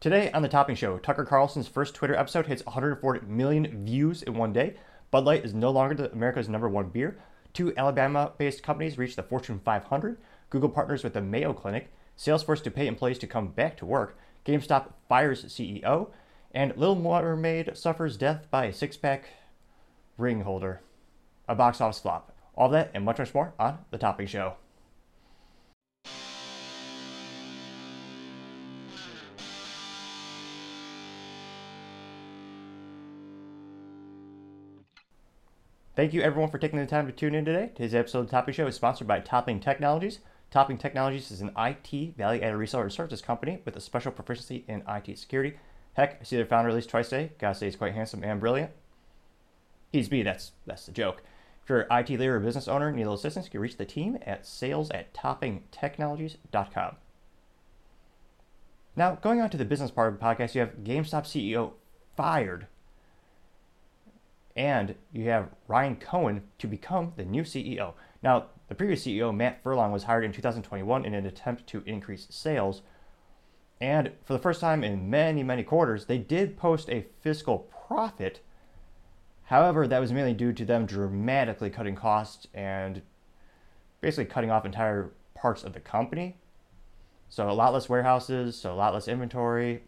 Today on the Topping Show, Tucker Carlson's first Twitter episode hits 140 million views in one day. Bud Light is no longer America's number one beer. Two Alabama based companies reached the Fortune 500. Google partners with the Mayo Clinic. Salesforce to pay employees to come back to work. GameStop fires CEO. And Little Mermaid suffers death by a six pack ring holder. A box office flop. All that and much, much more on The Topping Show. Thank you everyone for taking the time to tune in today. Today's episode of the Topping Show is sponsored by Topping Technologies. Topping Technologies is an IT value-added reseller and services company with a special proficiency in IT security. Heck, I see their founder at least twice a day. Gotta say he's quite handsome and brilliant. He's me, that's that's the joke. If you're an IT leader or business owner need a little assistance, you can reach the team at sales at toppingtechnologies.com. Now, going on to the business part of the podcast, you have GameStop CEO fired and you have Ryan Cohen to become the new CEO. Now, the previous CEO, Matt Furlong, was hired in 2021 in an attempt to increase sales. And for the first time in many, many quarters, they did post a fiscal profit. However, that was mainly due to them dramatically cutting costs and basically cutting off entire parts of the company. So, a lot less warehouses, so a lot less inventory.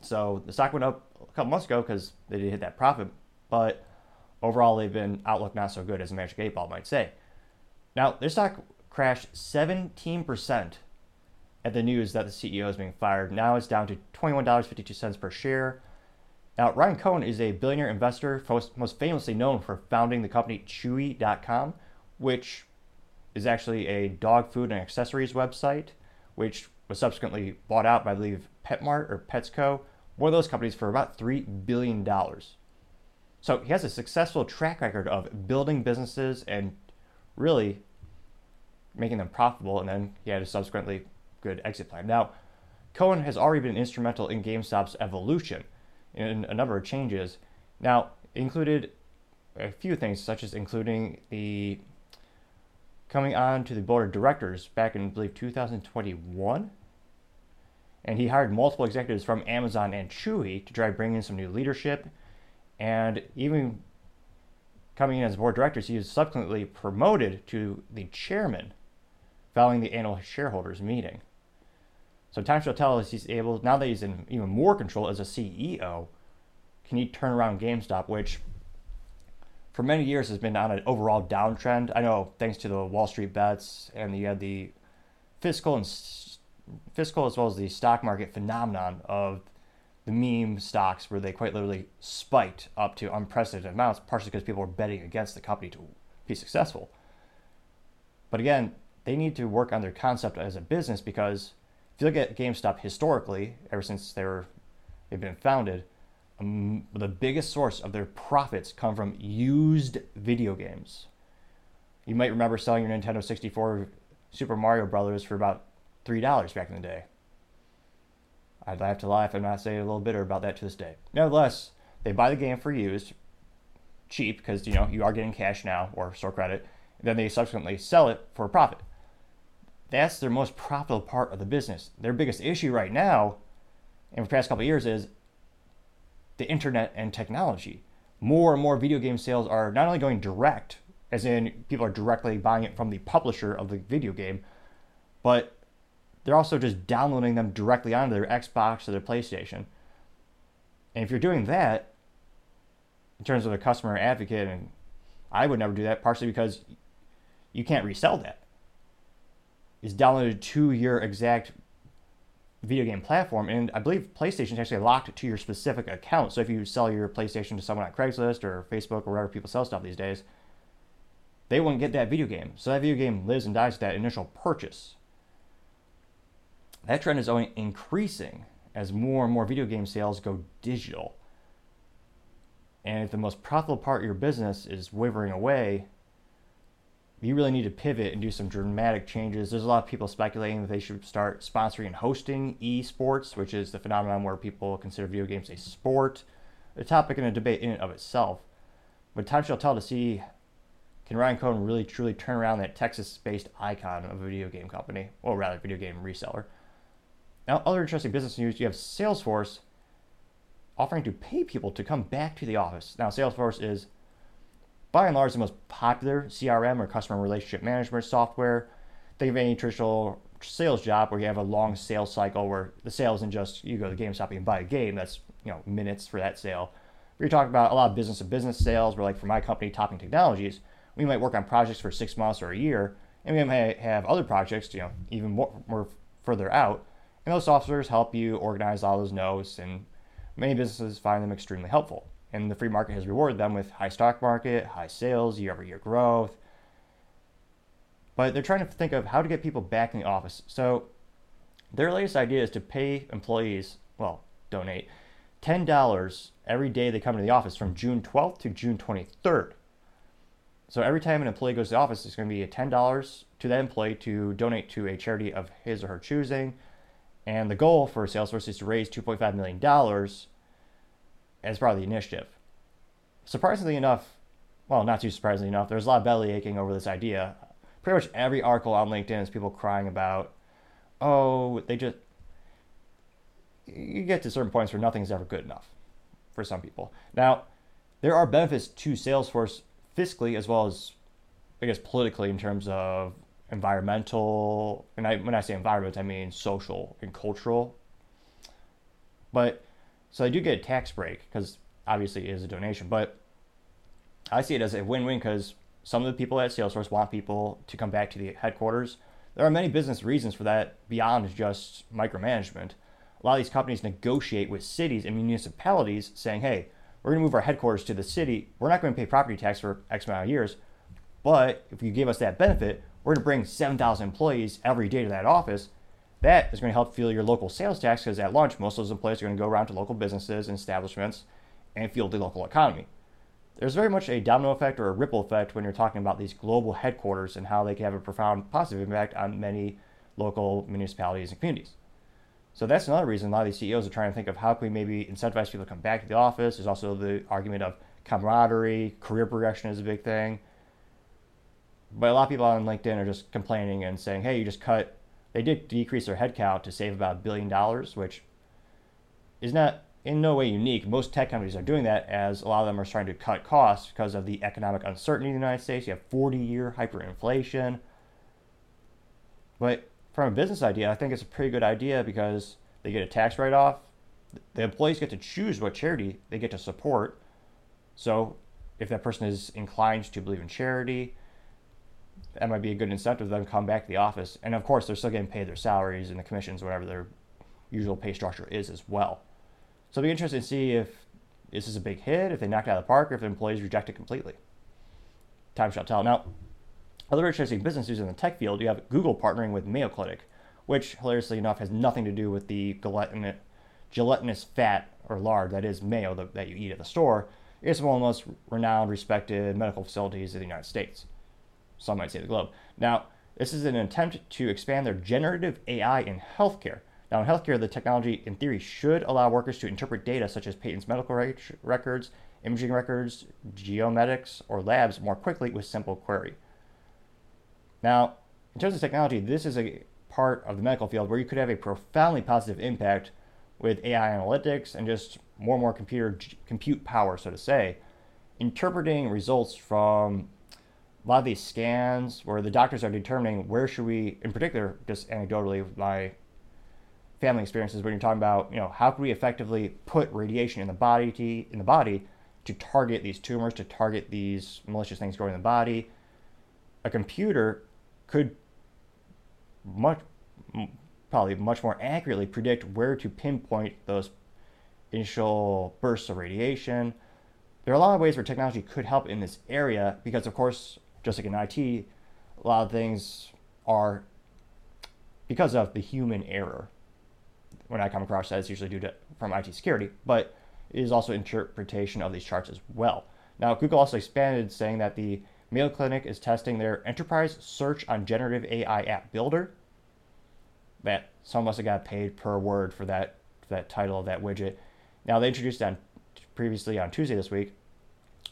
So, the stock went up a couple months ago because they did hit that profit but overall they've been outlook not so good as a Magic 8 Ball might say. Now, their stock crashed 17% at the news that the CEO is being fired. Now it's down to $21.52 per share. Now, Ryan Cohen is a billionaire investor, most, famously known for founding the company Chewy.com, which is actually a dog food and accessories website, which was subsequently bought out by, I believe, PetSmart or Petco, one of those companies for about $3 billion. So he has a successful track record of building businesses and really making them profitable, and then he had a subsequently good exit plan. Now, Cohen has already been instrumental in GameStop's evolution in a number of changes. Now, included a few things, such as including the coming on to the board of directors back in, I believe, 2021. And he hired multiple executives from Amazon and Chewy to try bringing in some new leadership and even coming in as board directors, he was subsequently promoted to the chairman following the annual shareholders meeting. So time shall tell if he's able, now that he's in even more control as a CEO, can he turn around GameStop, which for many years has been on an overall downtrend. I know thanks to the Wall Street bets and you uh, had the fiscal and fiscal as well as the stock market phenomenon of the meme stocks where they quite literally spiked up to unprecedented amounts, partially because people were betting against the company to be successful. But again, they need to work on their concept as a business because if you look at GameStop historically, ever since they were they've been founded, um, the biggest source of their profits come from used video games. You might remember selling your Nintendo 64 Super Mario Brothers for about three dollars back in the day. I'd have to laugh and not say a little bitter about that to this day. Nevertheless, they buy the game for used, cheap because you know you are getting cash now or store credit. then they subsequently sell it for a profit. That's their most profitable part of the business. Their biggest issue right now, in the past couple years, is the internet and technology. More and more video game sales are not only going direct, as in people are directly buying it from the publisher of the video game, but they're also just downloading them directly onto their Xbox or their PlayStation. And if you're doing that, in terms of a customer advocate, and I would never do that, partially because you can't resell that. It's downloaded to your exact video game platform, and I believe PlayStation is actually locked to your specific account. So if you sell your PlayStation to someone on Craigslist or Facebook or wherever people sell stuff these days, they wouldn't get that video game. So that video game lives and dies with that initial purchase that trend is only increasing as more and more video game sales go digital. And if the most profitable part of your business is wavering away, you really need to pivot and do some dramatic changes. There's a lot of people speculating that they should start sponsoring and hosting esports, which is the phenomenon where people consider video games a sport, a topic and a debate in and of itself. But time shall tell to see can Ryan Cohen really truly turn around that Texas based icon of a video game company, or rather, video game reseller. Now, other interesting business news you have Salesforce offering to pay people to come back to the office. Now, Salesforce is by and large the most popular CRM or customer relationship management software. Think of any traditional sales job where you have a long sales cycle where the sale isn't just you go to the GameStop and buy a game. That's you know minutes for that sale. We're talking about a lot of business to business sales. Where like for my company, Topping Technologies, we might work on projects for six months or a year, and we might have other projects, you know, even more, more further out. And those softwares help you organize all those notes, and many businesses find them extremely helpful. And the free market has rewarded them with high stock market, high sales, year over year growth. But they're trying to think of how to get people back in the office. So their latest idea is to pay employees, well, donate $10 every day they come to the office from June 12th to June 23rd. So every time an employee goes to the office, it's going to be a $10 to that employee to donate to a charity of his or her choosing. And the goal for Salesforce is to raise $2.5 million as part of the initiative. Surprisingly enough, well, not too surprisingly enough, there's a lot of belly aching over this idea. Pretty much every article on LinkedIn is people crying about, oh, they just, you get to certain points where nothing's ever good enough for some people. Now, there are benefits to Salesforce fiscally as well as, I guess, politically in terms of environmental, and I, when I say environment, I mean social and cultural. But so I do get a tax break because obviously it is a donation, but I see it as a win-win because some of the people at Salesforce want people to come back to the headquarters. There are many business reasons for that beyond just micromanagement. A lot of these companies negotiate with cities and municipalities saying, hey, we're going to move our headquarters to the city. We're not going to pay property tax for X amount of years. But if you give us that benefit, we're going to bring 7,000 employees every day to that office. That is going to help fuel your local sales tax because at lunch, most of those employees are going to go around to local businesses and establishments and fuel the local economy. There's very much a domino effect or a ripple effect when you're talking about these global headquarters and how they can have a profound positive impact on many local municipalities and communities. So that's another reason a lot of these CEOs are trying to think of how can we maybe incentivize people to come back to the office. There's also the argument of camaraderie, career progression is a big thing. But a lot of people on LinkedIn are just complaining and saying, hey, you just cut, they did decrease their headcount to save about a billion dollars, which is not in no way unique. Most tech companies are doing that as a lot of them are trying to cut costs because of the economic uncertainty in the United States. You have 40 year hyperinflation. But from a business idea, I think it's a pretty good idea because they get a tax write off. The employees get to choose what charity they get to support. So if that person is inclined to believe in charity, that might be a good incentive for them to come back to the office. And of course, they're still getting paid their salaries and the commissions, whatever their usual pay structure is as well. So it'll be interesting to see if this is a big hit, if they knock it out of the park, or if the employees reject it completely. Time shall tell. Now, other interesting business news in the tech field, you have Google partnering with Mayo Clinic, which hilariously enough has nothing to do with the gelatinous fat or lard that is mayo that you eat at the store. It's one of the most renowned, respected medical facilities in the United States. Some might say the globe. Now, this is an attempt to expand their generative AI in healthcare. Now, in healthcare, the technology, in theory, should allow workers to interpret data such as patients' medical records, imaging records, genomics, or labs more quickly with simple query. Now, in terms of technology, this is a part of the medical field where you could have a profoundly positive impact with AI analytics and just more and more computer compute power, so to say, interpreting results from a lot of these scans where the doctors are determining where should we, in particular, just anecdotally, my family experiences when you're talking about, you know, how can we effectively put radiation in the body to, in the body to target these tumors, to target these malicious things growing in the body. A computer could much probably much more accurately predict where to pinpoint those initial bursts of radiation. There are a lot of ways where technology could help in this area because, of course, just like in IT, a lot of things are because of the human error. When I come across that, it's usually due to from IT security, but it is also interpretation of these charts as well. Now, Google also expanded saying that the Mayo Clinic is testing their enterprise search on generative AI app builder. That some must have got paid per word for that that title of that widget. Now they introduced that previously on Tuesday this week.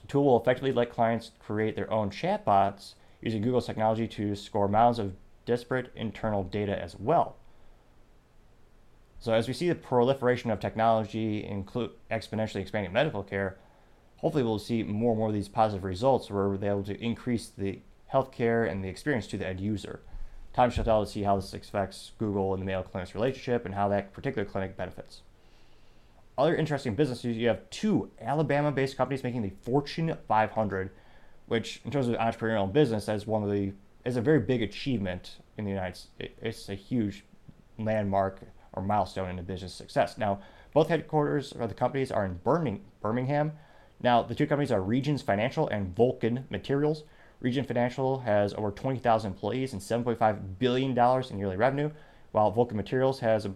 The tool will effectively let clients create their own chatbots using Google's technology to score mounds of disparate internal data as well. So as we see the proliferation of technology include exponentially expanding medical care, hopefully we'll see more and more of these positive results where we're able to increase the healthcare and the experience to the end user. Time shall tell to see how this affects Google and the Mayo Clinic's relationship and how that particular clinic benefits. Other interesting businesses, you have two Alabama based companies making the Fortune 500, which, in terms of entrepreneurial business, is one of the is a very big achievement in the United States. It's a huge landmark or milestone in a business success. Now, both headquarters of the companies are in Birmingham. Now, the two companies are Regions Financial and Vulcan Materials. Region Financial has over 20,000 employees and $7.5 billion in yearly revenue, while Vulcan Materials has a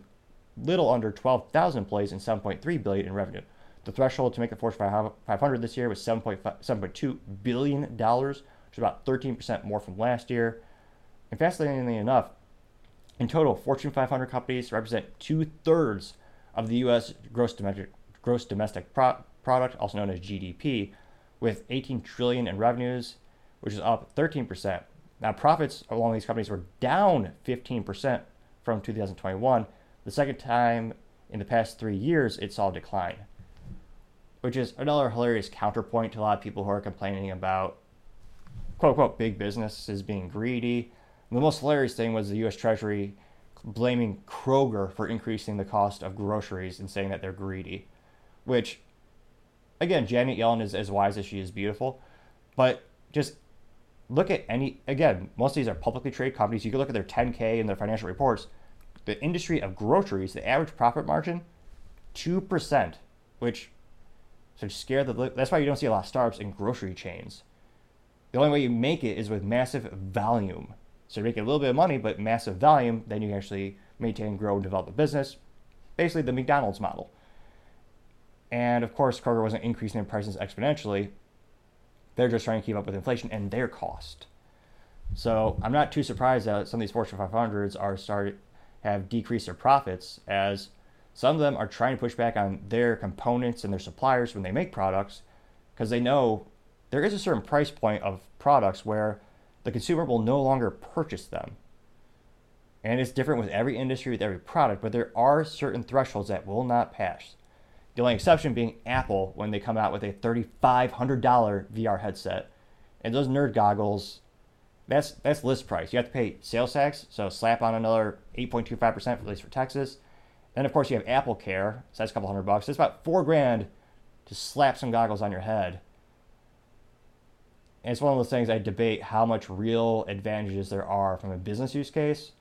little under 12,000 employees and 7.3 billion in revenue. The threshold to make the Fortune 500 this year was 7.2 billion dollars, which is about 13% more from last year. And fascinatingly enough, in total, Fortune 500 companies represent two thirds of the U.S. gross domestic gross domestic pro- product, also known as GDP, with 18 trillion in revenues, which is up 13%. Now, profits along these companies were down 15% from 2021, the second time in the past three years it saw a decline, which is another hilarious counterpoint to a lot of people who are complaining about quote unquote big businesses being greedy. The most hilarious thing was the US Treasury blaming Kroger for increasing the cost of groceries and saying that they're greedy, which, again, Janet Yellen is as wise as she is beautiful, but just look at any, again, most of these are publicly traded companies. You can look at their 10K and their financial reports the industry of groceries, the average profit margin, 2%, which should scare the. That's why you don't see a lot of startups in grocery chains. The only way you make it is with massive volume. So you make a little bit of money, but massive volume, then you actually maintain, grow, and develop a business. Basically, the McDonald's model. And of course, Kroger wasn't increasing their prices exponentially. They're just trying to keep up with inflation and their cost. So I'm not too surprised that some of these Fortune 500s are started have decreased their profits as some of them are trying to push back on their components and their suppliers when they make products because they know there is a certain price point of products where the consumer will no longer purchase them. And it's different with every industry, with every product, but there are certain thresholds that will not pass. The only exception being Apple when they come out with a $3,500 VR headset. And those nerd goggles that's that's list price. You have to pay sales tax, so slap on another 8.25% for at least for Texas. Then of course you have Apple Care, so that's a couple hundred bucks. It's about four grand to slap some goggles on your head. And it's one of those things I debate how much real advantages there are from a business use case.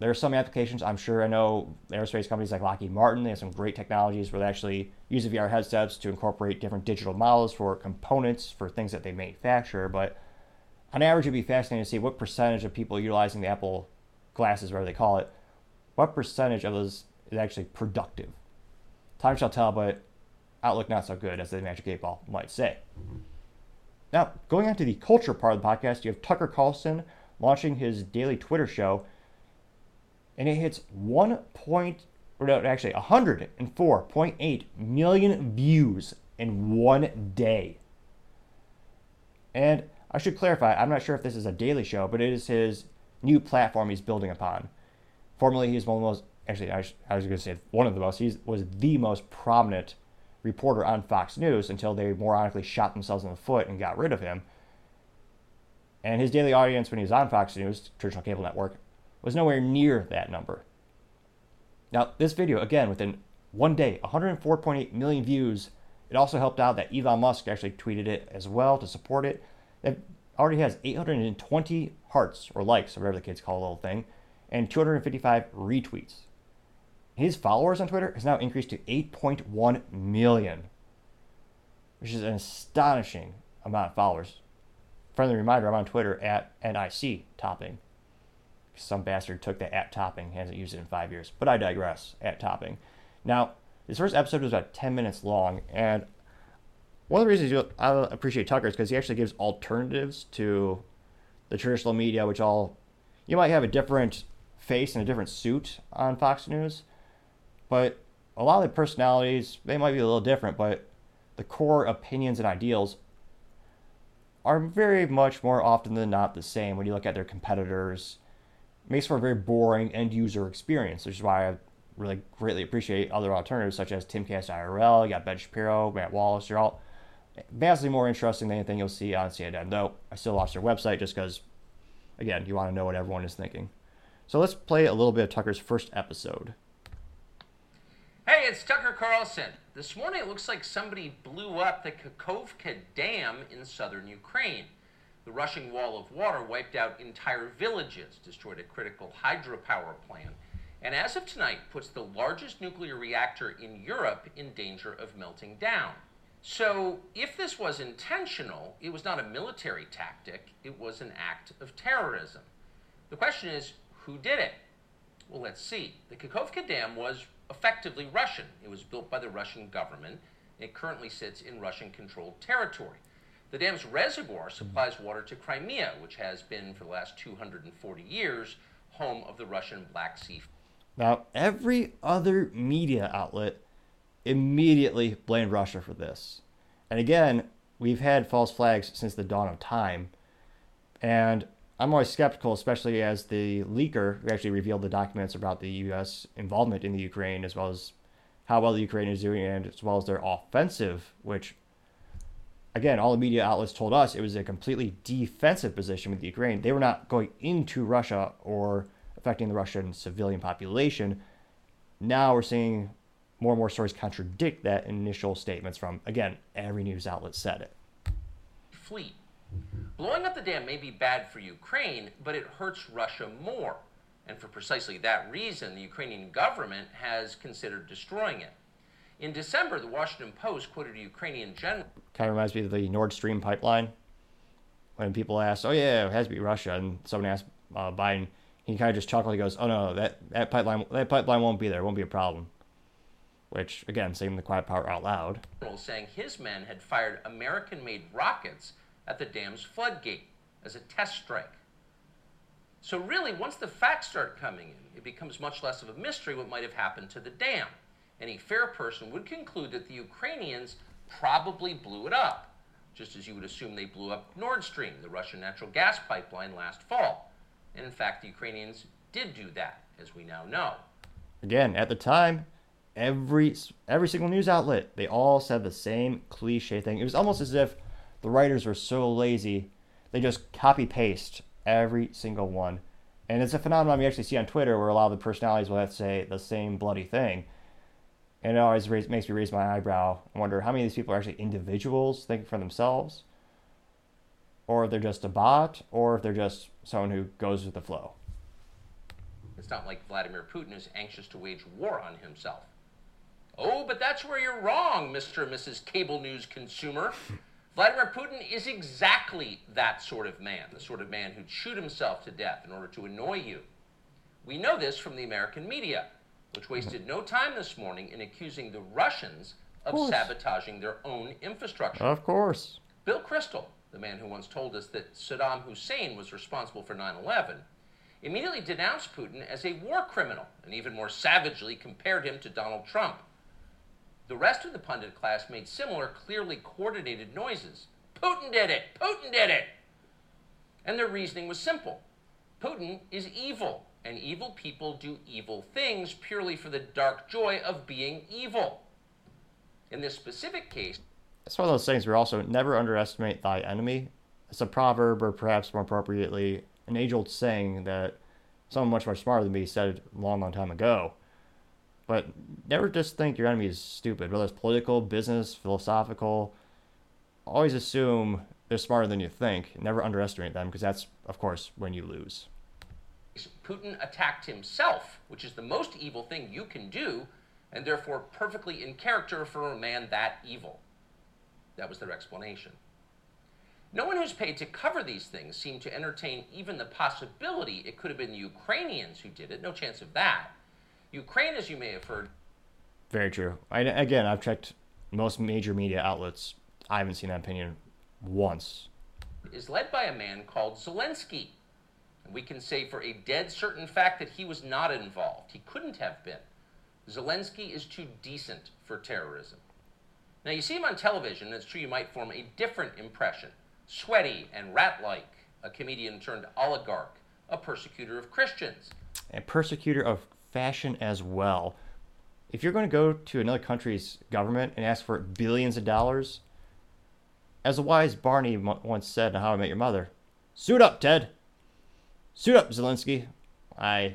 There are some applications I'm sure I know aerospace companies like Lockheed Martin, they have some great technologies where they actually use the VR headsets to incorporate different digital models for components for things that they manufacture, but on average, it'd be fascinating to see what percentage of people utilizing the Apple glasses, whatever they call it, what percentage of those is actually productive. Time shall tell, but outlook not so good, as the Magic 8 Ball might say. Now, going on to the culture part of the podcast, you have Tucker Carlson launching his daily Twitter show, and it hits 1. Point, or no, actually 104.8 million views in one day. And I should clarify, I'm not sure if this is a daily show, but it is his new platform he's building upon. Formerly, he's one of the most, actually, I, I was going to say one of the most, he was the most prominent reporter on Fox News until they moronically shot themselves in the foot and got rid of him. And his daily audience when he was on Fox News, traditional cable network, was nowhere near that number. Now, this video, again, within one day, 104.8 million views. It also helped out that Elon Musk actually tweeted it as well to support it. It already has 820 hearts or likes, or whatever the kids call the little thing, and 255 retweets. His followers on Twitter has now increased to 8.1 million, which is an astonishing amount of followers. Friendly reminder, I'm on Twitter at NIC Topping. Some bastard took the at Topping, hasn't used it in five years. But I digress, at Topping. Now, this first episode was about 10 minutes long, and one of the reasons you, I appreciate Tucker is because he actually gives alternatives to the traditional media, which all you might have a different face and a different suit on Fox News, but a lot of the personalities they might be a little different, but the core opinions and ideals are very much more often than not the same when you look at their competitors. It makes for a very boring end user experience, which is why I really greatly appreciate other alternatives such as Timcast IRL, you got Ben Shapiro, Matt Walsh. They're all vastly more interesting than anything you'll see on CNN. Though I still lost their website just because, again, you want to know what everyone is thinking. So let's play a little bit of Tucker's first episode. Hey, it's Tucker Carlson. This morning it looks like somebody blew up the Kakhovka Dam in southern Ukraine. The rushing wall of water wiped out entire villages, destroyed a critical hydropower plant, and as of tonight puts the largest nuclear reactor in Europe in danger of melting down. So, if this was intentional, it was not a military tactic, it was an act of terrorism. The question is, who did it? Well, let's see. The Kakhovka Dam was effectively Russian. It was built by the Russian government. It currently sits in Russian controlled territory. The dam's reservoir supplies water to Crimea, which has been, for the last 240 years, home of the Russian Black Sea. Now, every other media outlet immediately blamed Russia for this. And again, we've had false flags since the dawn of time. And I'm always skeptical, especially as the leaker who actually revealed the documents about the U.S. involvement in the Ukraine, as well as how well the Ukraine is doing, and as well as their offensive, which again, all the media outlets told us it was a completely defensive position with the Ukraine. They were not going into Russia or affecting the Russian civilian population. Now we're seeing more and more stories contradict that initial statements from, again, every news outlet said it. Fleet. Blowing up the dam may be bad for Ukraine, but it hurts Russia more. And for precisely that reason, the Ukrainian government has considered destroying it. In December, the Washington Post quoted a Ukrainian general. Kind of reminds me of the Nord Stream pipeline. When people ask, "Oh yeah, it has to be Russia," and someone asked uh, Biden, he kind of just chuckled. He goes, "Oh no, that that pipeline that pipeline won't be there. It won't be a problem." Which again, saying the quiet part out loud. Saying his men had fired American-made rockets at the dam's floodgate as a test strike. So really, once the facts start coming in, it becomes much less of a mystery what might have happened to the dam any fair person would conclude that the Ukrainians probably blew it up, just as you would assume they blew up Nord Stream, the Russian natural gas pipeline, last fall. And in fact, the Ukrainians did do that, as we now know. Again, at the time, every every single news outlet they all said the same cliche thing. It was almost as if the writers were so lazy they just copy paste every single one. And it's a phenomenon we actually see on Twitter where a lot of the personalities will have to say the same bloody thing. And it always raise, makes me raise my eyebrow and wonder how many of these people are actually individuals thinking for themselves, or if they're just a bot, or if they're just someone who goes with the flow. It's not like Vladimir Putin is anxious to wage war on himself. Oh, but that's where you're wrong, Mr. and Mrs. Cable News consumer. Vladimir Putin is exactly that sort of man, the sort of man who'd shoot himself to death in order to annoy you. We know this from the American media which wasted no time this morning in accusing the Russians of, of sabotaging their own infrastructure. Of course. Bill Kristol, the man who once told us that Saddam Hussein was responsible for 9 11, immediately denounced Putin as a war criminal and even more savagely compared him to Donald Trump. The rest of the pundit class made similar, clearly coordinated noises. Putin did it! Putin did it! And their reasoning was simple Putin is evil and evil people do evil things purely for the dark joy of being evil. In this specific case, it's one of those things where also never underestimate thy enemy. It's a proverb, or perhaps more appropriately, an age old saying that someone much more smarter than me said a long, long time ago. But never just think your enemy is stupid, whether it's political, business, philosophical. Always assume they're smarter than you think. Never underestimate them because that's, of course, when you lose. Putin attacked himself, which is the most evil thing you can do, and therefore perfectly in character for a man that evil. That was their explanation. No one who's paid to cover these things seemed to entertain even the possibility it could have been the Ukrainians who did it. No chance of that. Ukraine, as you may have heard. Very true. I, again, I've checked most major media outlets. I haven't seen that opinion once. Is led by a man called Zelensky. And we can say for a dead certain fact that he was not involved. He couldn't have been. Zelensky is too decent for terrorism. Now, you see him on television, and it's true you might form a different impression. Sweaty and rat like, a comedian turned oligarch, a persecutor of Christians. A persecutor of fashion as well. if you're going to go to another country's government and ask for billions of dollars, as a wise Barney once said in How I Met Your Mother, suit up, Ted. Suit up, Zelensky. I,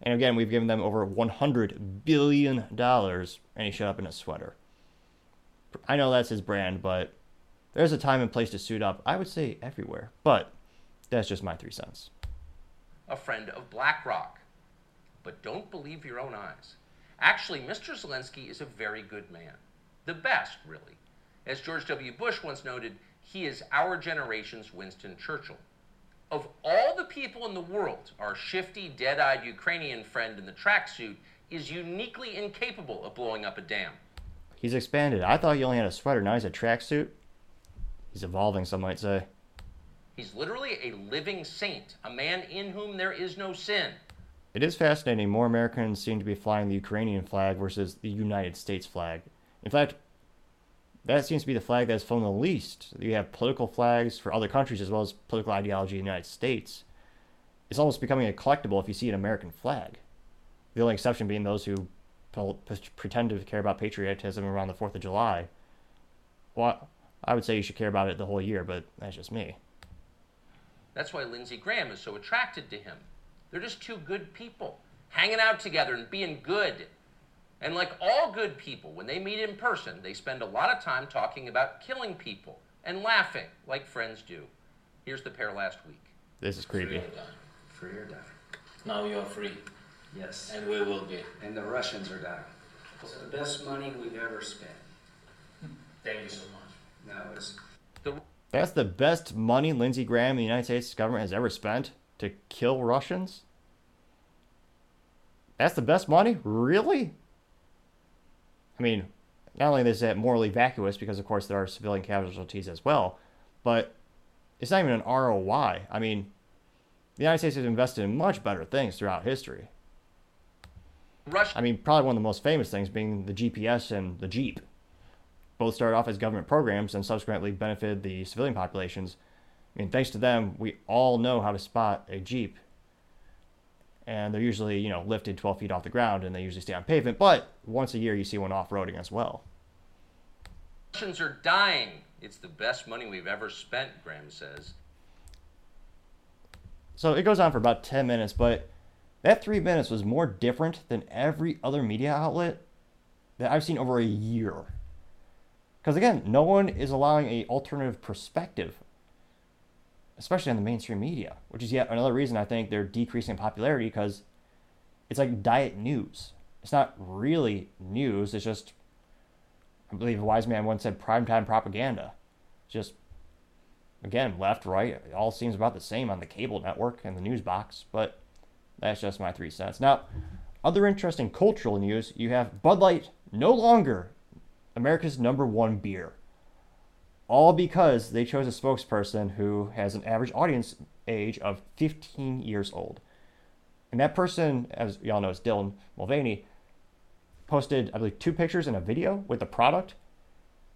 and again, we've given them over 100 billion dollars, and he showed up in a sweater. I know that's his brand, but there's a time and place to suit up. I would say everywhere, but that's just my three cents. A friend of BlackRock. But don't believe your own eyes. Actually, Mr. Zelensky is a very good man. The best, really. As George W. Bush once noted, he is our generation's Winston Churchill. Of all the people in the world, our shifty, dead eyed Ukrainian friend in the tracksuit is uniquely incapable of blowing up a dam. He's expanded. I thought he only had a sweater. Now he's a tracksuit. He's evolving, some might say. He's literally a living saint, a man in whom there is no sin. It is fascinating. More Americans seem to be flying the Ukrainian flag versus the United States flag. In fact, that seems to be the flag that's flown the least. You have political flags for other countries as well as political ideology in the United States. It's almost becoming a collectible if you see an American flag. The only exception being those who pretend to care about patriotism around the 4th of July. Well, I would say you should care about it the whole year, but that's just me. That's why Lindsey Graham is so attracted to him. They're just two good people, hanging out together and being good. And like all good people, when they meet in person, they spend a lot of time talking about killing people and laughing like friends do. Here's the pair last week. This is creepy. Free or die. Free or die. Now you are free. Yes. And we will be. And the Russians are dying. It's the best money we've ever spent. Thank you so much. No, it's. The... That's the best money Lindsey Graham and the United States government has ever spent to kill Russians? That's the best money? Really? I mean, not only is that morally vacuous, because of course there are civilian casualties as well, but it's not even an ROI. I mean, the United States has invested in much better things throughout history. Russia. I mean, probably one of the most famous things being the GPS and the Jeep. Both started off as government programs and subsequently benefited the civilian populations. I mean, thanks to them, we all know how to spot a Jeep. And they're usually you know lifted 12 feet off the ground and they usually stay on pavement but once a year you see one off-roading as well. Russians are dying. It's the best money we've ever spent graham says. So it goes on for about 10 minutes but that three minutes was more different than every other media outlet that i've seen over a year. Because again no one is allowing a alternative perspective especially on the mainstream media, which is yet another reason I think they're decreasing in popularity because it's like diet news. It's not really news. It's just, I believe a wise man once said, primetime propaganda. Just, again, left, right, it all seems about the same on the cable network and the news box, but that's just my three cents. Now, other interesting cultural news you have Bud Light no longer America's number one beer all because they chose a spokesperson who has an average audience age of 15 years old. And that person, as y'all know, is Dylan Mulvaney, posted, I believe, two pictures and a video with the product.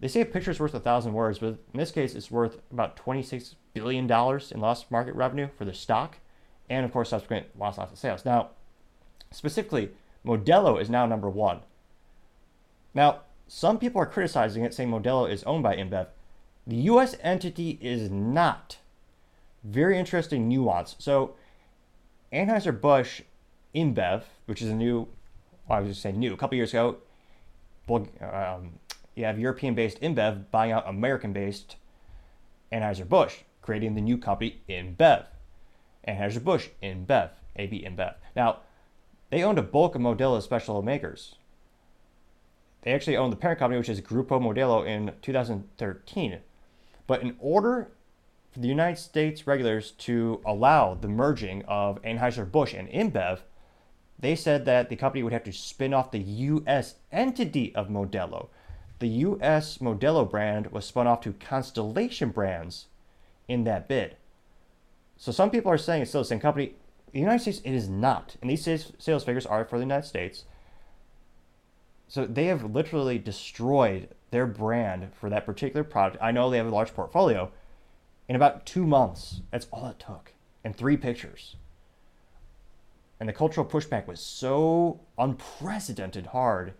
They say a picture is worth a thousand words, but in this case, it's worth about $26 billion in lost market revenue for the stock and, of course, subsequent loss of sales. Now, specifically, Modelo is now number one. Now, some people are criticizing it, saying Modelo is owned by InBev. The US entity is not. Very interesting nuance. So, Anheuser-Busch InBev, which is a new, well, I was just saying new, a couple years ago, um, you have European-based InBev buying out American-based Anheuser-Busch, creating the new company InBev. Anheuser-Busch InBev, AB InBev. Now, they owned a bulk of Modelo Especial makers. They actually owned the parent company, which is Grupo Modelo, in 2013. But in order for the United States regulators to allow the merging of Anheuser-Busch and InBev, they said that the company would have to spin off the U.S. entity of Modelo. The U.S. Modelo brand was spun off to Constellation Brands in that bid. So some people are saying it's still the same company. The United States, it is not. And these sales figures are for the United States. So they have literally destroyed their brand for that particular product. I know they have a large portfolio. In about two months, that's all it took, and three pictures. And the cultural pushback was so unprecedented hard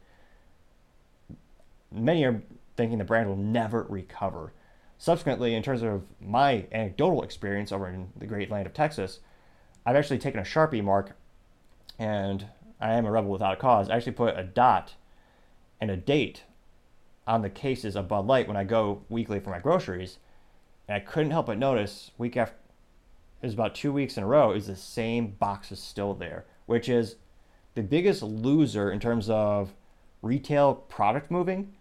many are thinking the brand will never recover. Subsequently, in terms of my anecdotal experience over in the great land of Texas, I've actually taken a Sharpie mark, and I am a rebel without a cause. I actually put a dot and a date on the cases of Bud Light when I go weekly for my groceries, and I couldn't help but notice week after it was about two weeks in a row is the same box is still there, which is the biggest loser in terms of retail product moving.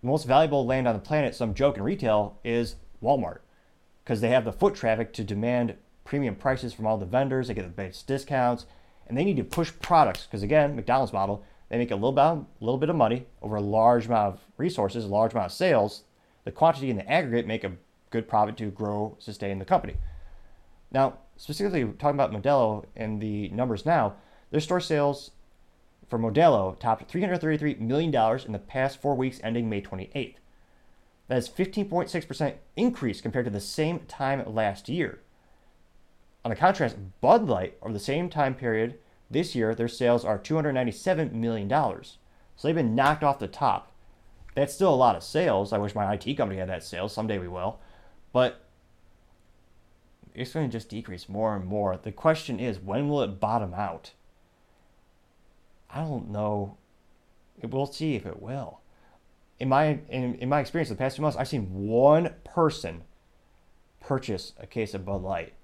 The most valuable land on the planet, some joke in retail, is Walmart because they have the foot traffic to demand premium prices from all the vendors. They get the best discounts, and they need to push products because again, McDonald's model, they make a little bit, little bit of money over a large amount of resources, a large amount of sales. The quantity and the aggregate make a good profit to grow, sustain the company. Now, specifically talking about Modelo and the numbers now, their store sales for Modelo topped $333 million in the past four weeks ending May 28th. That is 15.6% increase compared to the same time last year. On the contrast, Bud Light, over the same time period this year, their sales are $297 million. So they've been knocked off the top. That's still a lot of sales. I wish my IT company had that sales. Someday we will. But it's going to just decrease more and more. The question is, when will it bottom out? I don't know. We'll see if it will. In my in, in my experience, the past two months, I've seen one person purchase a case of Bud Light,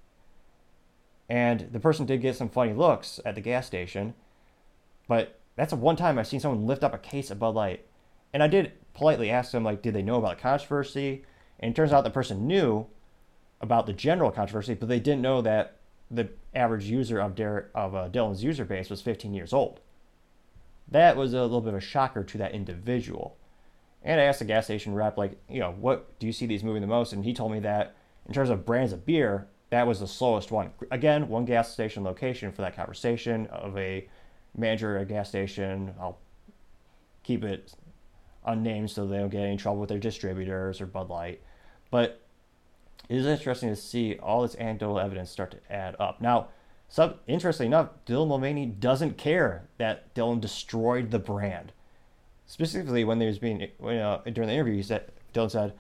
and the person did get some funny looks at the gas station, but that's the one time I've seen someone lift up a case of Bud Light, and I did politely ask them like, did they know about the controversy? And it turns out the person knew about the general controversy, but they didn't know that the average user of, Der- of uh, Dylan's user base was 15 years old. That was a little bit of a shocker to that individual. And I asked the gas station rep, like, you know, what do you see these moving the most? And he told me that in terms of brands of beer, that was the slowest one. Again, one gas station location for that conversation of a manager at a gas station. I'll keep it unnamed so they don't get any trouble with their distributors or Bud Light. But it is interesting to see all this anecdotal evidence start to add up. Now, so, interestingly enough, Dylan Mulvaney doesn't care that Dylan destroyed the brand. Specifically, when he was being you uh, know, during the interview, he said Dylan said,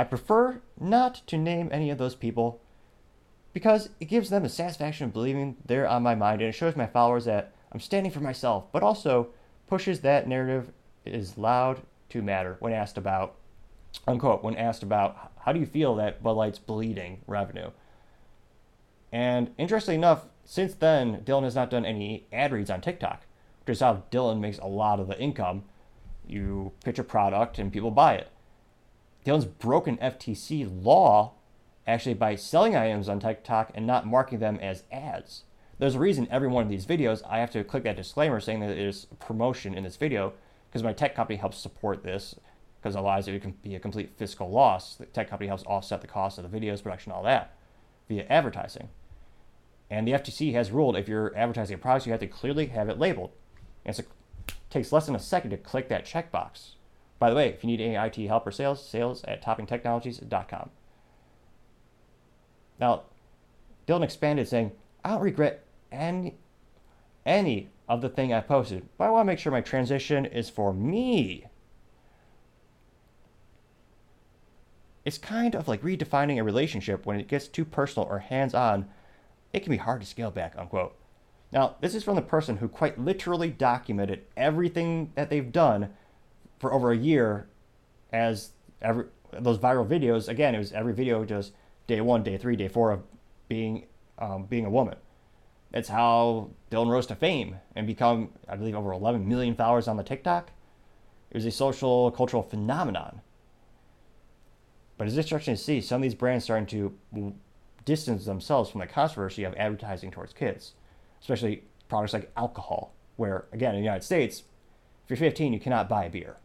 "I prefer not to name any of those people because it gives them the satisfaction of believing they're on my mind, and it shows my followers that I'm standing for myself, but also pushes that narrative is loud to matter when asked about." Unquote. When asked about how do you feel that Bud Light's bleeding revenue, and interestingly enough, since then, Dylan has not done any ad reads on TikTok, which is how Dylan makes a lot of the income. You pitch a product and people buy it. Dylan's broken FTC law actually by selling items on TikTok and not marking them as ads. There's a reason every one of these videos I have to click that disclaimer saying that it is promotion in this video because my tech company helps support this because otherwise it can be a complete fiscal loss. The tech company helps offset the cost of the videos, production, all that via advertising. And the FTC has ruled if you're advertising a product, you have to clearly have it labeled. And so it takes less than a second to click that checkbox. By the way, if you need any IT help or sales, sales at toppingtechnologies.com. Now, Dylan expanded saying, I don't regret any, any of the thing I posted, but I want to make sure my transition is for me. It's kind of like redefining a relationship when it gets too personal or hands on it can be hard to scale back, unquote. Now, this is from the person who quite literally documented everything that they've done for over a year as every those viral videos. Again, it was every video just day one, day three, day four of being um, being a woman. That's how Dylan rose to fame and become, I believe, over 11 million followers on the TikTok. It was a social cultural phenomenon. But it's interesting to see some of these brands starting to distance themselves from the controversy of advertising towards kids, especially products like alcohol, where, again, in the United States, if you're 15, you cannot buy beer.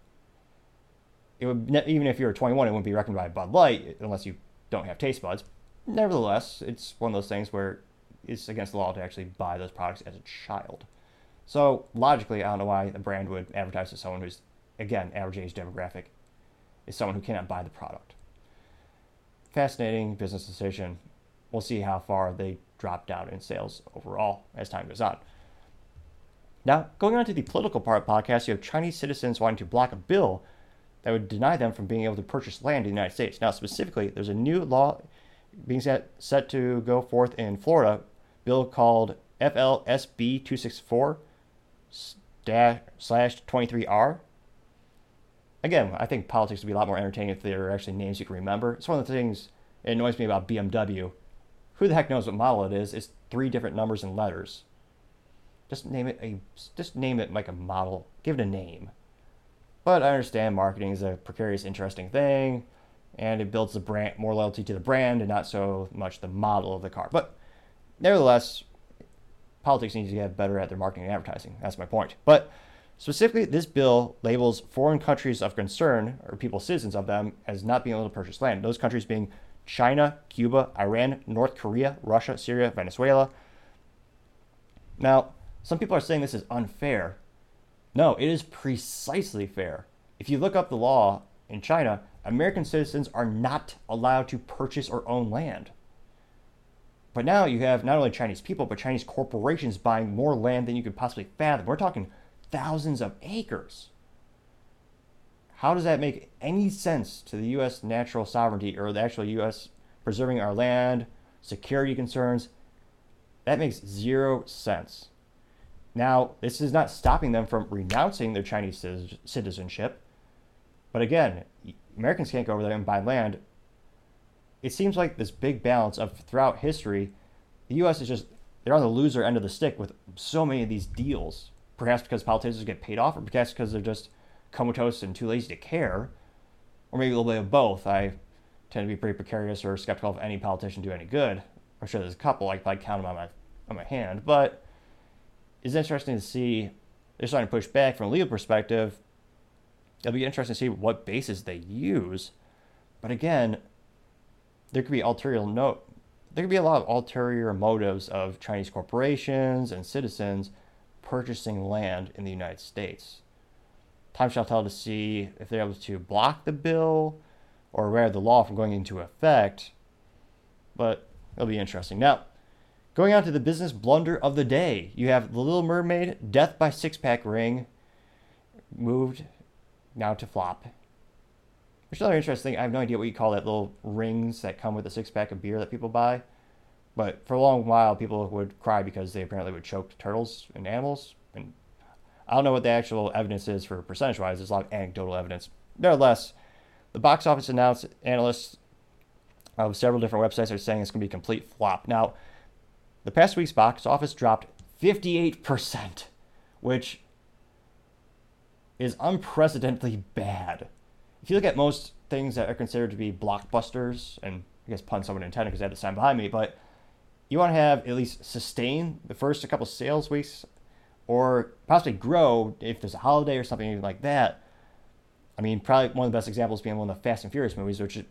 It would even if you were 21, it wouldn't be recommended by Bud Light unless you don't have taste buds. Nevertheless, it's one of those things where it's against the law to actually buy those products as a child. So logically, I don't know why a brand would advertise to someone who's, again, average age demographic is someone who cannot buy the product. Fascinating business decision we'll see how far they drop down in sales overall as time goes on. Now, going on to the political part of podcast, you have Chinese citizens wanting to block a bill that would deny them from being able to purchase land in the United States. Now, specifically, there's a new law being set, set to go forth in Florida, bill called FLSB 264 slash 23R. Again, I think politics would be a lot more entertaining if there are actually names you can remember. It's one of the things that annoys me about BMW. Who the heck knows what model it is? It's three different numbers and letters. Just name it a just name it like a model. Give it a name. But I understand marketing is a precarious, interesting thing, and it builds the brand more loyalty to the brand and not so much the model of the car. But nevertheless, politics needs to get better at their marketing and advertising. That's my point. But specifically, this bill labels foreign countries of concern, or people citizens of them, as not being able to purchase land. Those countries being China, Cuba, Iran, North Korea, Russia, Syria, Venezuela. Now, some people are saying this is unfair. No, it is precisely fair. If you look up the law in China, American citizens are not allowed to purchase or own land. But now you have not only Chinese people, but Chinese corporations buying more land than you could possibly fathom. We're talking thousands of acres. How does that make any sense to the U.S. natural sovereignty or the actual U.S. preserving our land, security concerns? That makes zero sense. Now, this is not stopping them from renouncing their Chinese citizenship. But again, Americans can't go over there and buy land. It seems like this big balance of throughout history, the U.S. is just, they're on the loser end of the stick with so many of these deals. Perhaps because politicians get paid off, or perhaps because they're just comatose and too lazy to care, or maybe a little bit of both. I tend to be pretty precarious or skeptical of any politician do any good. I'm sure there's a couple, I could count them on my, on my hand, but it's interesting to see they're starting to push back from a legal perspective. It'll be interesting to see what bases they use. But again, there could be ulterior note. There could be a lot of ulterior motives of Chinese corporations and citizens purchasing land in the United States. Time shall tell to see if they're able to block the bill or where the law from going into effect. But it'll be interesting. Now, Going on to the business blunder of the day, you have The Little Mermaid Death by Six Pack Ring moved now to flop. Which is another interesting. I have no idea what you call that little rings that come with a six pack of beer that people buy. But for a long while, people would cry because they apparently would choke turtles and animals. And I don't know what the actual evidence is for percentage wise. There's a lot of anecdotal evidence. Nevertheless, the box office announced analysts of several different websites are saying it's going to be a complete flop. Now, the past week's box office dropped 58%, which is unprecedentedly bad. If you look at most things that are considered to be blockbusters, and I guess pun someone intended because I had the sign behind me, but you want to have at least sustain the first a couple sales weeks or possibly grow if there's a holiday or something like that. I mean, probably one of the best examples being one of the Fast and Furious movies, which is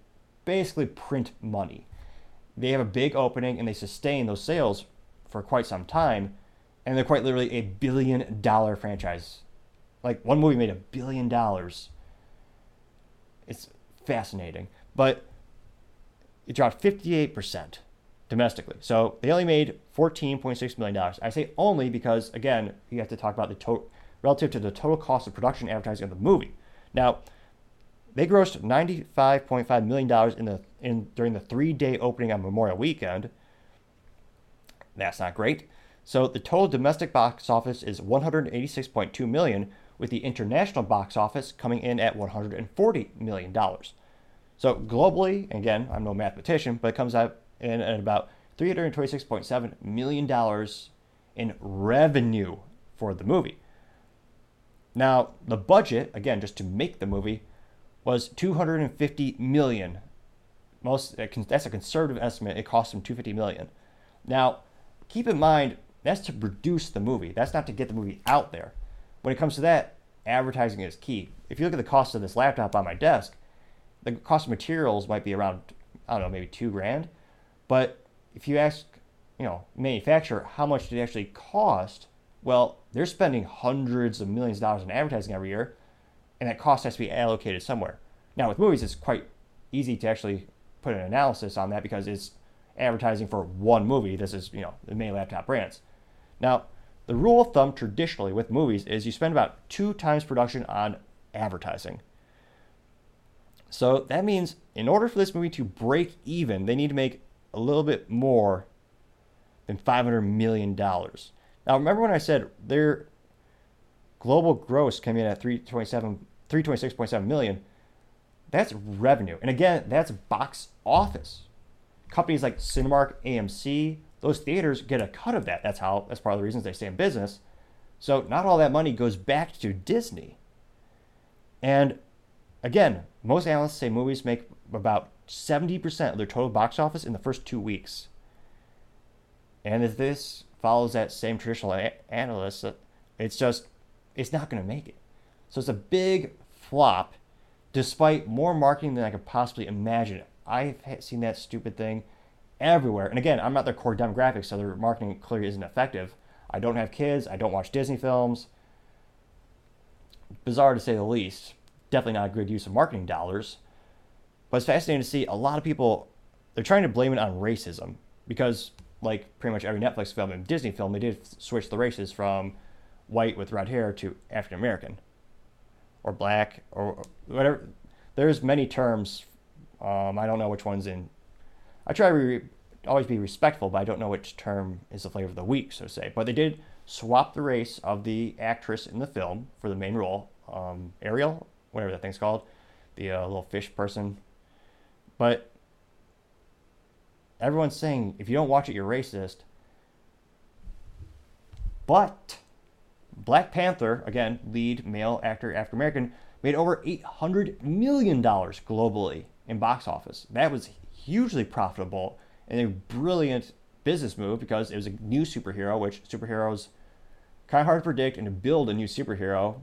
basically print money they have a big opening and they sustain those sales for quite some time, and they're quite literally a billion dollar franchise. Like one movie made a billion dollars. It's fascinating, but it dropped 58% domestically. So they only made $14.6 million. I say only because, again, you have to talk about the total relative to the total cost of production advertising of the movie. Now, they grossed $95.5 million in the in during the three-day opening on Memorial Weekend. That's not great. So the total domestic box office is 186.2 million, with the international box office coming in at 140 million dollars. So globally, again, I'm no mathematician, but it comes out in at about 326.7 million dollars in revenue for the movie. Now, the budget, again, just to make the movie, was 250 million. Most that's a conservative estimate. It cost them 250 million. Now, keep in mind that's to produce the movie. That's not to get the movie out there. When it comes to that, advertising is key. If you look at the cost of this laptop on my desk, the cost of materials might be around I don't know, maybe 2 grand. But if you ask, you know, manufacturer how much did it actually cost, well, they're spending hundreds of millions of dollars in advertising every year and that cost has to be allocated somewhere. Now, with movies, it's quite easy to actually put an analysis on that because it's advertising for one movie. This is, you know, the main laptop brands. Now, the rule of thumb traditionally with movies is you spend about two times production on advertising. So that means in order for this movie to break even, they need to make a little bit more than $500 million. Now, remember when I said their global gross came in at 327, 326.7 million? That's revenue. And again, that's box office. Companies like Cinemark, AMC, those theaters get a cut of that. That's how that's part of the reasons they stay in business. So not all that money goes back to Disney. And again, most analysts say movies make about 70% of their total box office in the first two weeks. And if this follows that same traditional a- analyst, it's just, it's not going to make it. So it's a big flop despite more marketing than I could possibly imagine. I've seen that stupid thing everywhere. And again, I'm not their core demographic, so their marketing clearly isn't effective. I don't have kids. I don't watch Disney films. Bizarre to say the least. Definitely not a good use of marketing dollars. But it's fascinating to see a lot of people, they're trying to blame it on racism because, like pretty much every Netflix film and Disney film, they did switch the races from white with red hair to African American or black or whatever. There's many terms. Um, I don't know which one's in. I try to re- always be respectful, but I don't know which term is the flavor of the week, so to say. But they did swap the race of the actress in the film for the main role, um, Ariel, whatever that thing's called, the uh, little fish person. But everyone's saying if you don't watch it, you're racist. But Black Panther, again, lead male actor, African American, made over $800 million globally in box office. That was hugely profitable and a brilliant business move because it was a new superhero, which superheroes kind of hard to predict and to build a new superhero.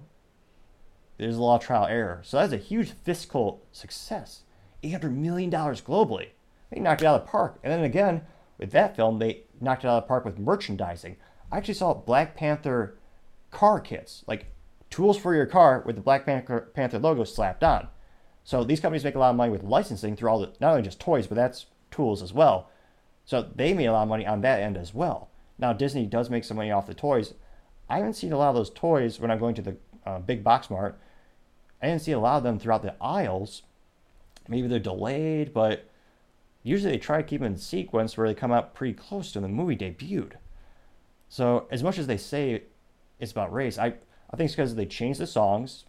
There's a lot of trial error. So that's a huge fiscal success. $800 million globally. They knocked it out of the park. And then again, with that film, they knocked it out of the park with merchandising. I actually saw Black Panther car kits, like tools for your car with the Black Panther logo slapped on. So these companies make a lot of money with licensing through all the, not only just toys, but that's tools as well. So they made a lot of money on that end as well. Now Disney does make some money off the toys. I haven't seen a lot of those toys when I'm going to the uh, big box mart. I didn't see a lot of them throughout the aisles. Maybe they're delayed, but usually they try to keep them in sequence where they come out pretty close to the movie debuted. So as much as they say it's about race, I, I think it's because they changed the songs.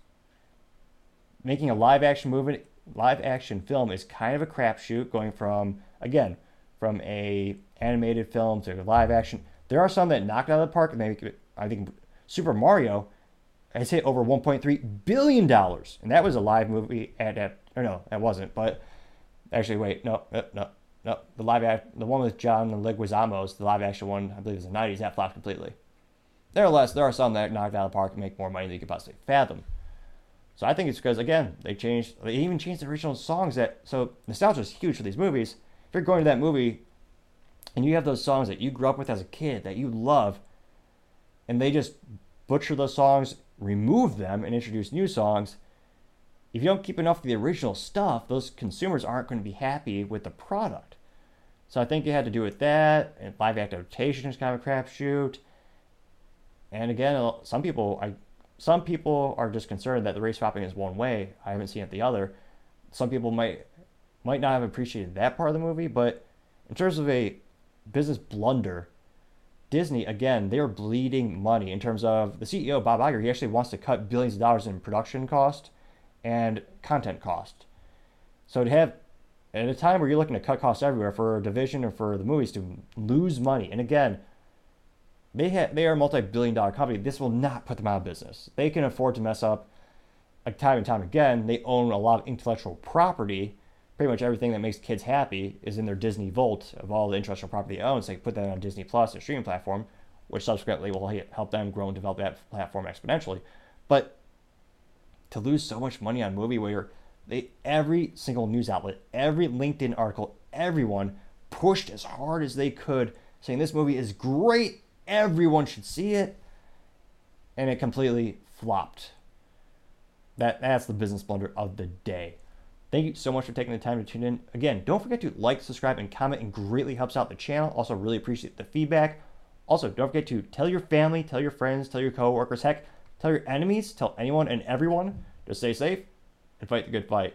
Making a live action movie, live action film is kind of a crapshoot, going from again from a animated film to live action. There are some that knocked out of the park, and they, I think Super Mario has hit over 1.3 billion dollars, and that was a live movie at, at or no, that wasn't. But actually, wait, no, no, no, no. The live act, the one with John Leguizamo's, the live action one, I believe is the 90s, that flopped completely. Nevertheless, there are some that knocked out of the park and make more money than you could possibly fathom. So I think it's because again they changed. They even changed the original songs. That so nostalgia is huge for these movies. If you're going to that movie, and you have those songs that you grew up with as a kid that you love, and they just butcher those songs, remove them, and introduce new songs. If you don't keep enough of the original stuff, those consumers aren't going to be happy with the product. So I think you had to do with that. And live adaptation is kind of a crapshoot. And again, some people, I, some people are just concerned that the race swapping is one way. I haven't seen it the other. Some people might might not have appreciated that part of the movie, but in terms of a business blunder, Disney again they are bleeding money in terms of the CEO Bob Iger. He actually wants to cut billions of dollars in production cost and content cost. So to have at a time where you're looking to cut costs everywhere for a division or for the movies to lose money, and again, they have they are a multi-billion dollar company. This will not put them out of business. They can afford to mess up like time and time again. They own a lot of intellectual property. Pretty much everything that makes kids happy is in their Disney vault of all the intellectual property they own. So they put that on Disney Plus, their streaming platform, which subsequently will help them grow and develop that platform exponentially. But to lose so much money on movie where they every single news outlet, every LinkedIn article, everyone pushed as hard as they could, saying this movie is great everyone should see it, and it completely flopped. That that's the business blunder of the day. Thank you so much for taking the time to tune in. Again, don't forget to like, subscribe, and comment. It greatly helps out the channel. Also, really appreciate the feedback. Also, don't forget to tell your family, tell your friends, tell your coworkers, heck, tell your enemies, tell anyone and everyone to stay safe and fight the good fight.